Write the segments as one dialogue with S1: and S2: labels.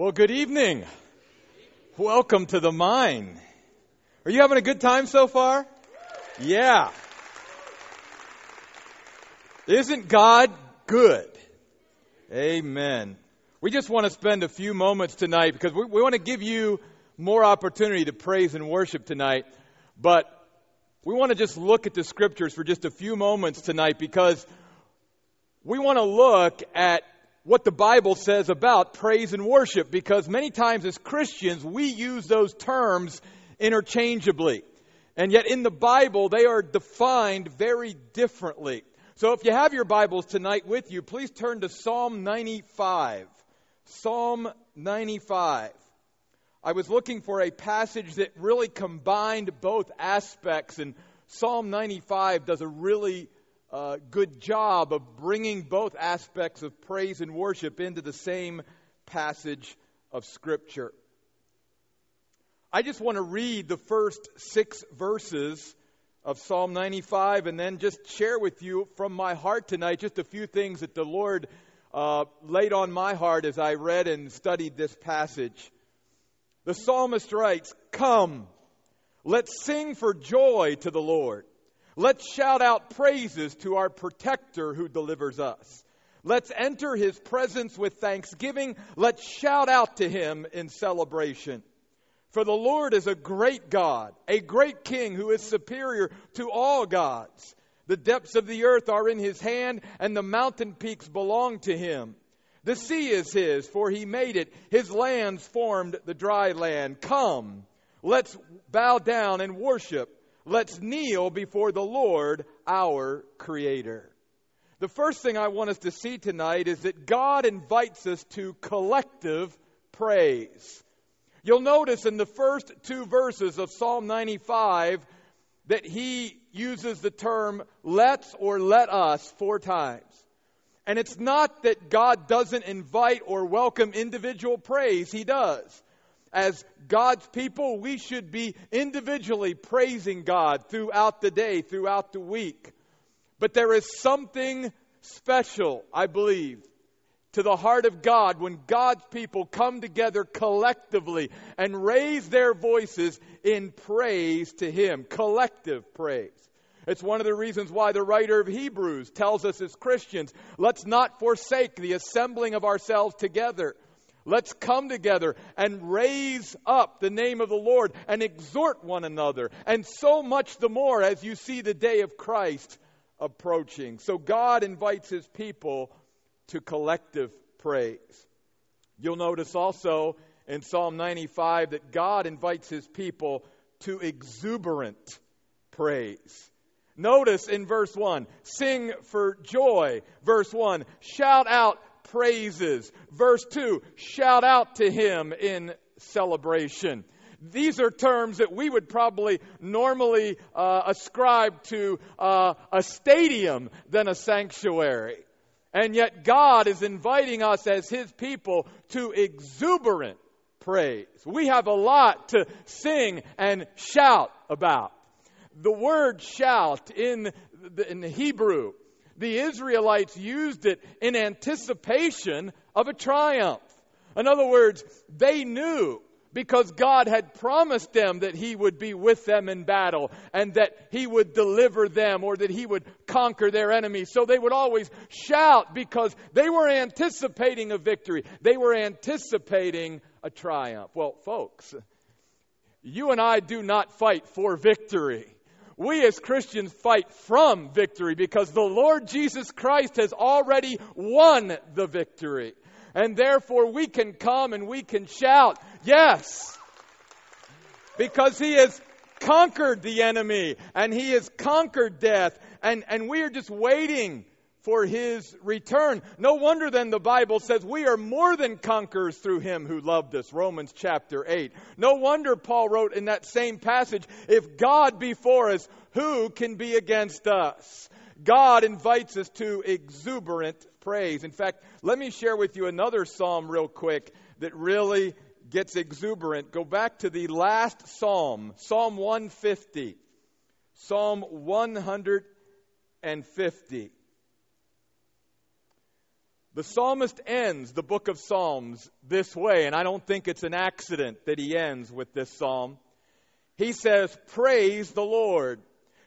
S1: Well, good evening. Welcome to the mine. Are you having a good time so far? Yeah. Isn't God good? Amen. We just want to spend a few moments tonight because we, we want to give you more opportunity to praise and worship tonight. But we want to just look at the scriptures for just a few moments tonight because we want to look at what the Bible says about praise and worship because many times as Christians we use those terms interchangeably. And yet in the Bible they are defined very differently. So if you have your Bibles tonight with you, please turn to Psalm 95. Psalm 95. I was looking for a passage that really combined both aspects, and Psalm 95 does a really uh, good job of bringing both aspects of praise and worship into the same passage of Scripture. I just want to read the first six verses of Psalm 95 and then just share with you from my heart tonight just a few things that the Lord uh, laid on my heart as I read and studied this passage. The psalmist writes, Come, let's sing for joy to the Lord. Let's shout out praises to our protector who delivers us. Let's enter his presence with thanksgiving. Let's shout out to him in celebration. For the Lord is a great God, a great king who is superior to all gods. The depths of the earth are in his hand, and the mountain peaks belong to him. The sea is his, for he made it. His lands formed the dry land. Come, let's bow down and worship. Let's kneel before the Lord, our Creator. The first thing I want us to see tonight is that God invites us to collective praise. You'll notice in the first two verses of Psalm 95 that he uses the term let's or let us four times. And it's not that God doesn't invite or welcome individual praise, he does as God's people, we should be individually praising God throughout the day, throughout the week. But there is something special, I believe, to the heart of God when God's people come together collectively and raise their voices in praise to Him. Collective praise. It's one of the reasons why the writer of Hebrews tells us as Christians, let's not forsake the assembling of ourselves together Let's come together and raise up the name of the Lord and exhort one another. And so much the more as you see the day of Christ approaching. So God invites his people to collective praise. You'll notice also in Psalm 95 that God invites his people to exuberant praise. Notice in verse 1, sing for joy. Verse 1, shout out praises. Verse 2 shout out to him in celebration. These are terms that we would probably normally uh, ascribe to uh, a stadium than a sanctuary. And yet, God is inviting us as His people to exuberant praise. We have a lot to sing and shout about. The word shout in the, in the Hebrew the Israelites used it in anticipation of a triumph. In other words, they knew because God had promised them that He would be with them in battle and that He would deliver them or that He would conquer their enemies. So they would always shout because they were anticipating a victory. They were anticipating a triumph. Well, folks, you and I do not fight for victory we as Christians fight from victory because the Lord Jesus Christ has already won the victory. And therefore we can come and we can shout, yes, because he has conquered the enemy and he has conquered death. And, and we are just waiting for his return. No wonder then the Bible says we are more than conquerors through him who loved us. Romans chapter 8. No wonder Paul wrote in that same passage, if God be for us, who can be against us? God invites us to exuberant praise. In fact, let me share with you another psalm real quick that really gets exuberant. Go back to the last psalm, Psalm 150. Psalm 150. The psalmist ends the book of Psalms this way, and I don't think it's an accident that he ends with this psalm. He says, Praise the Lord.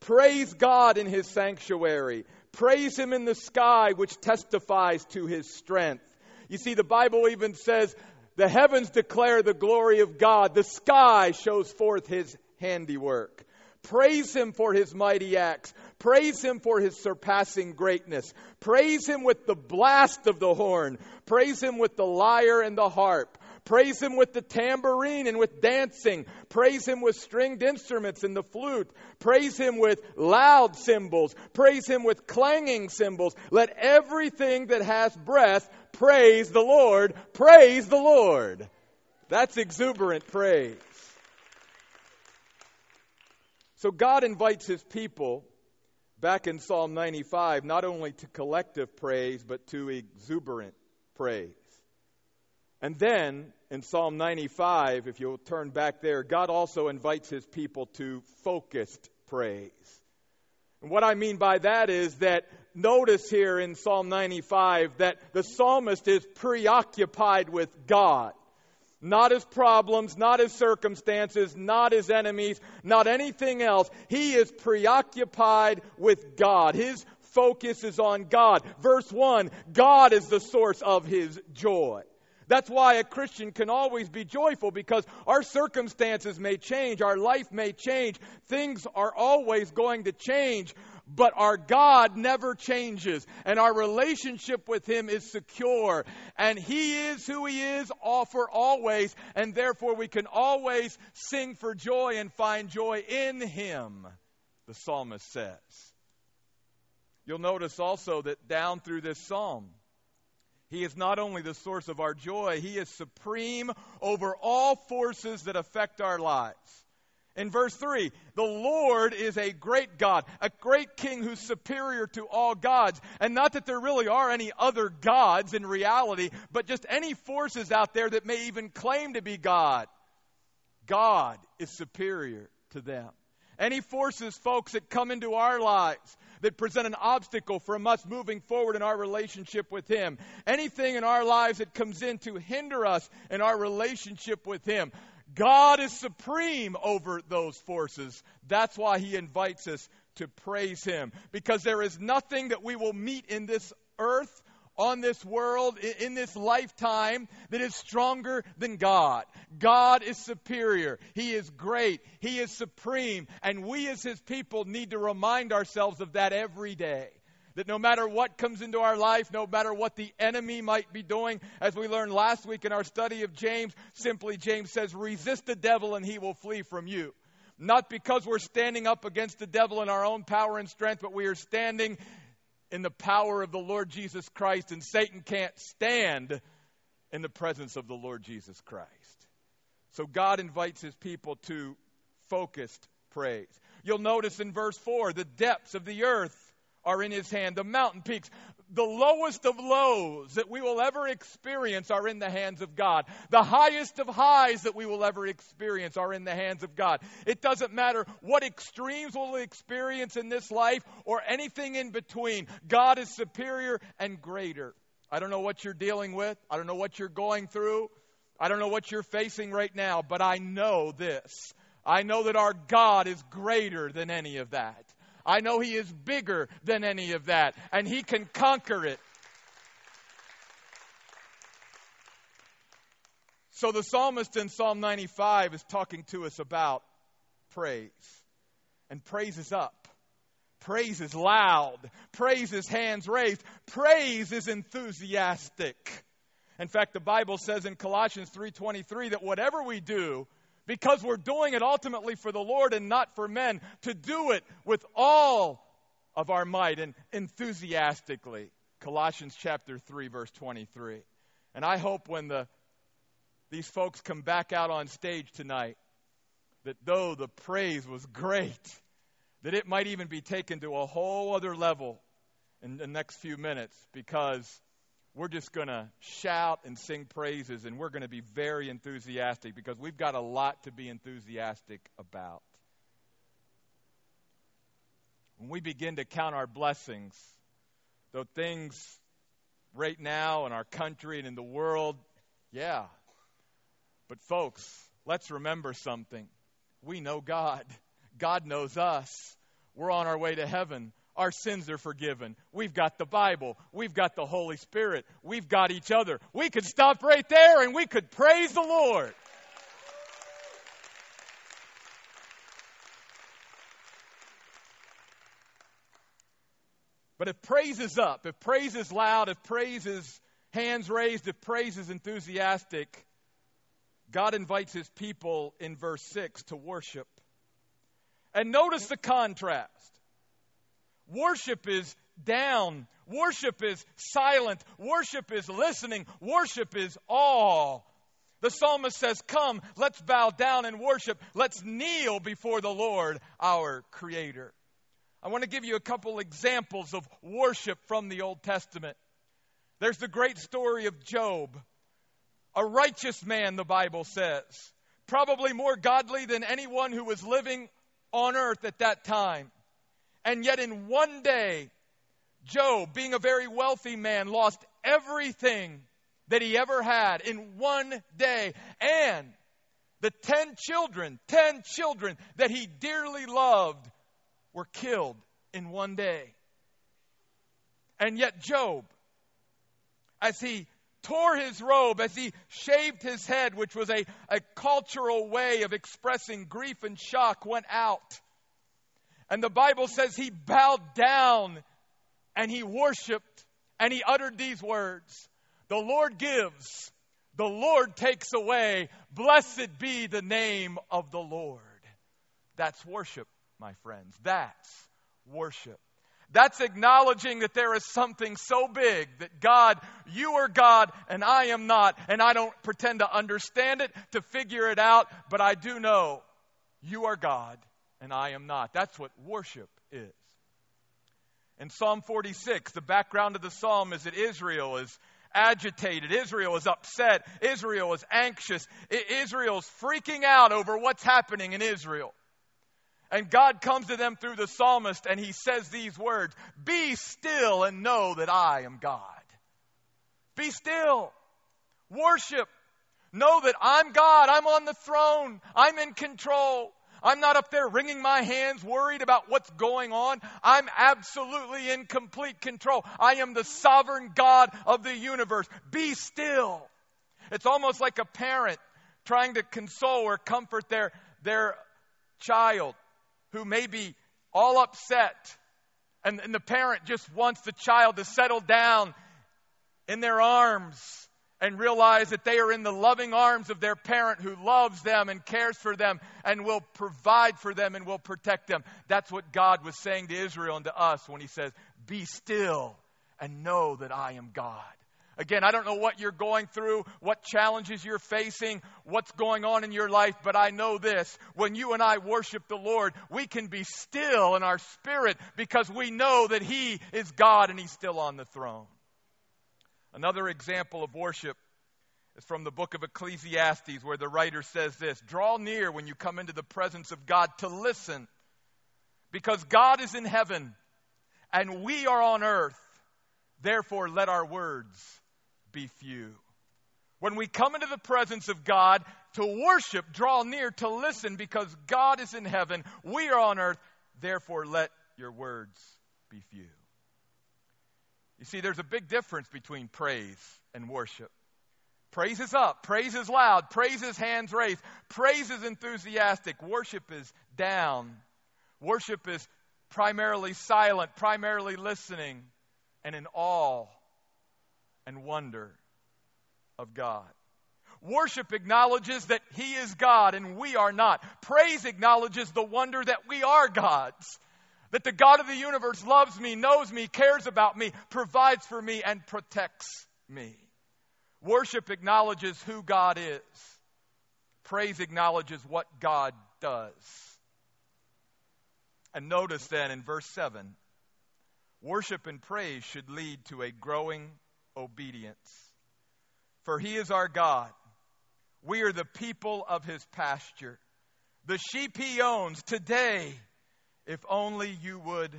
S1: Praise God in his sanctuary. Praise him in the sky, which testifies to his strength. You see, the Bible even says, The heavens declare the glory of God, the sky shows forth his handiwork. Praise him for his mighty acts. Praise him for his surpassing greatness. Praise him with the blast of the horn. Praise him with the lyre and the harp. Praise him with the tambourine and with dancing. Praise him with stringed instruments and the flute. Praise him with loud cymbals. Praise him with clanging cymbals. Let everything that has breath praise the Lord. Praise the Lord. That's exuberant praise. So God invites his people back in Psalm 95 not only to collective praise, but to exuberant praise. And then in Psalm 95, if you'll turn back there, God also invites his people to focused praise. And what I mean by that is that notice here in Psalm 95 that the psalmist is preoccupied with God. Not his problems, not his circumstances, not his enemies, not anything else. He is preoccupied with God. His focus is on God. Verse 1 God is the source of his joy. That's why a Christian can always be joyful because our circumstances may change, our life may change, things are always going to change, but our God never changes, and our relationship with Him is secure, and He is who He is all for always, and therefore we can always sing for joy and find joy in Him, the psalmist says. You'll notice also that down through this psalm, he is not only the source of our joy, He is supreme over all forces that affect our lives. In verse 3, the Lord is a great God, a great king who's superior to all gods. And not that there really are any other gods in reality, but just any forces out there that may even claim to be God. God is superior to them. Any forces, folks, that come into our lives that present an obstacle from us moving forward in our relationship with Him. Anything in our lives that comes in to hinder us in our relationship with Him. God is supreme over those forces. That's why He invites us to praise Him. Because there is nothing that we will meet in this earth on this world, in this lifetime, that is stronger than God. God is superior. He is great. He is supreme. And we as His people need to remind ourselves of that every day. That no matter what comes into our life, no matter what the enemy might be doing, as we learned last week in our study of James, simply James says, resist the devil and he will flee from you not because we're standing up against the devil in our own power and strength, but we are standing in the power of the Lord Jesus Christ, and Satan can't stand in the presence of the Lord Jesus Christ. So God invites his people to focused praise. You'll notice in verse 4 the depths of the earth are in his hand, the mountain peaks the lowest of lows that we will ever experience are in the hands of God. The highest of highs that we will ever experience are in the hands of God. It doesn't matter what extremes we'll experience in this life or anything in between. God is superior and greater. I don't know what you're dealing with. I don't know what you're going through. I don't know what you're facing right now, but I know this. I know that our God is greater than any of that. I know He is bigger than any of that, and He can conquer it. So the psalmist in Psalm 95 is talking to us about praise. And praise is up. Praise is loud. Praise is hands raised. Praise is enthusiastic. In fact, the Bible says in Colossians 3:23 that whatever we do, because we're doing it ultimately for the Lord and not for men, to do it with all of our might and enthusiastically. Colossians chapter 3 verse 23. And I hope when the these folks come back out on stage tonight that though the praise was great, that it might even be taken to a whole other level in the next few minutes because we're just going to shout and sing praises, and we're going to be very enthusiastic because we've got a lot to be enthusiastic about. When we begin to count our blessings, though things right now in our country and in the world. Yeah. But, folks, let's remember something. We know God, God knows us. We're on our way to heaven. Our sins are forgiven. We've got the Bible. We've got the Holy Spirit. We've got each other. We could stop right there and we could praise the Lord. But if praise is up, if praise is loud, if praise is hands raised, if praise is enthusiastic, God invites his people in verse 6 to worship. And notice the contrast. Worship is down. Worship is silent. Worship is listening. Worship is awe. The psalmist says, Come, let's bow down and worship. Let's kneel before the Lord, our Creator. I want to give you a couple examples of worship from the Old Testament. There's the great story of Job, a righteous man, the Bible says, probably more godly than anyone who was living on earth at that time. And yet, in one day, Job, being a very wealthy man, lost everything that he ever had in one day. And the ten children, ten children that he dearly loved, were killed in one day. And yet, Job, as he tore his robe, as he shaved his head, which was a, a cultural way of expressing grief and shock, went out. And the Bible says he bowed down and he worshiped and he uttered these words The Lord gives, the Lord takes away. Blessed be the name of the Lord. That's worship my friends. That's worship. That's acknowledging that there is something so big that God, you are God and I am not, and I don't pretend to understand it, to figure it out, but I do know you are God and I am not. That's what worship is. In Psalm 46, the background of the psalm is that Israel is agitated. Israel is upset. Israel is anxious. Israel is freaking out over what's happening in Israel. And God comes to them through the psalmist and he says these words Be still and know that I am God. Be still. Worship. Know that I'm God. I'm on the throne. I'm in control. I'm not up there wringing my hands, worried about what's going on. I'm absolutely in complete control. I am the sovereign God of the universe. Be still. It's almost like a parent trying to console or comfort their, their child who may be all upset, and, and the parent just wants the child to settle down in their arms and realize that they are in the loving arms of their parent who loves them and cares for them and will provide for them and will protect them. That's what God was saying to Israel and to us when He says, Be still and know that I am God. Again, I don't know what you're going through, what challenges you're facing, what's going on in your life, but I know this. When you and I worship the Lord, we can be still in our spirit because we know that He is God and He's still on the throne. Another example of worship is from the book of Ecclesiastes, where the writer says this Draw near when you come into the presence of God to listen, because God is in heaven and we are on earth. Therefore, let our words be few. When we come into the presence of God to worship, draw near to listen because God is in heaven, we are on earth, therefore let your words be few. You see, there's a big difference between praise and worship. Praise is up, praise is loud, praise is hands raised, praise is enthusiastic, worship is down. Worship is primarily silent, primarily listening, and in awe and wonder of God. Worship acknowledges that He is God and we are not. Praise acknowledges the wonder that we are God's. That the God of the universe loves me, knows me, cares about me, provides for me, and protects me. Worship acknowledges who God is. Praise acknowledges what God does. And notice then in verse 7 worship and praise should lead to a growing obedience. For he is our God. We are the people of his pasture, the sheep he owns today, if only you would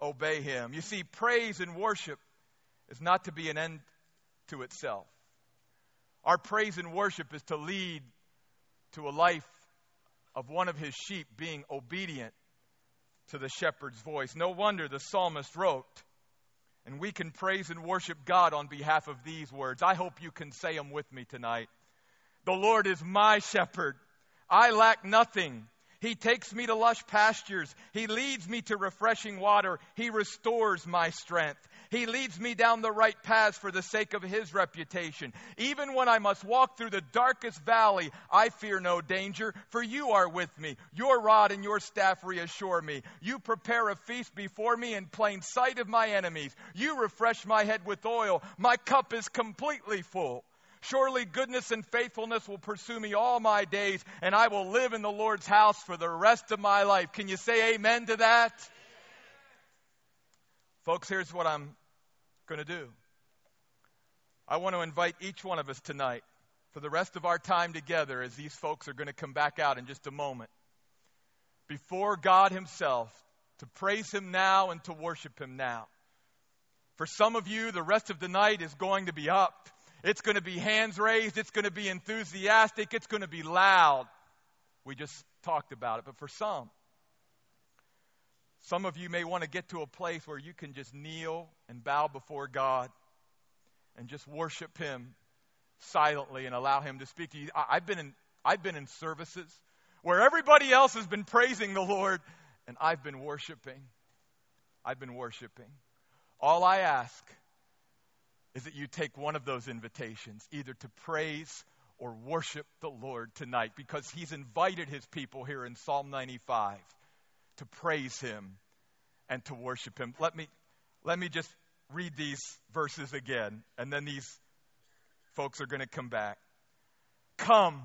S1: obey him. You see, praise and worship is not to be an end to itself. Our praise and worship is to lead to a life of one of his sheep being obedient to the shepherd's voice. No wonder the psalmist wrote, and we can praise and worship God on behalf of these words. I hope you can say them with me tonight. The Lord is my shepherd. I lack nothing. He takes me to lush pastures. He leads me to refreshing water. He restores my strength. He leads me down the right paths for the sake of His reputation. Even when I must walk through the darkest valley, I fear no danger, for you are with me. Your rod and your staff reassure me. You prepare a feast before me in plain sight of my enemies. You refresh my head with oil. My cup is completely full. Surely goodness and faithfulness will pursue me all my days, and I will live in the Lord's house for the rest of my life. Can you say amen to that? Folks, here's what I'm going to do. I want to invite each one of us tonight for the rest of our time together as these folks are going to come back out in just a moment before God Himself to praise Him now and to worship Him now. For some of you, the rest of the night is going to be up. It's going to be hands raised. It's going to be enthusiastic. It's going to be loud. We just talked about it. But for some, some of you may want to get to a place where you can just kneel and bow before God and just worship Him silently and allow Him to speak to you. I've been in, I've been in services where everybody else has been praising the Lord and I've been worshiping. I've been worshiping. All I ask is that you take one of those invitations, either to praise or worship the Lord tonight, because He's invited His people here in Psalm 95 to praise Him and to worship Him. Let me, let me just read these verses again, and then these folks are going to come back. Come,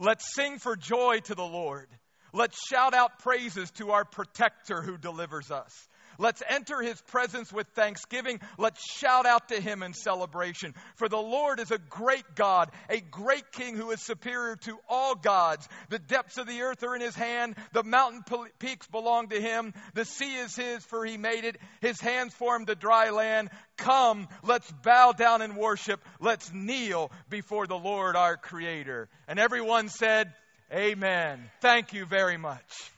S1: let's sing for joy to the Lord. Let's shout out praises to our protector who delivers us. Let's enter his presence with thanksgiving. Let's shout out to him in celebration. For the Lord is a great God, a great king who is superior to all gods. The depths of the earth are in his hand. The mountain peaks belong to him. The sea is his, for he made it. His hands formed the dry land. Come, let's bow down and worship. Let's kneel before the Lord our creator. And everyone said, Amen. Thank you very much.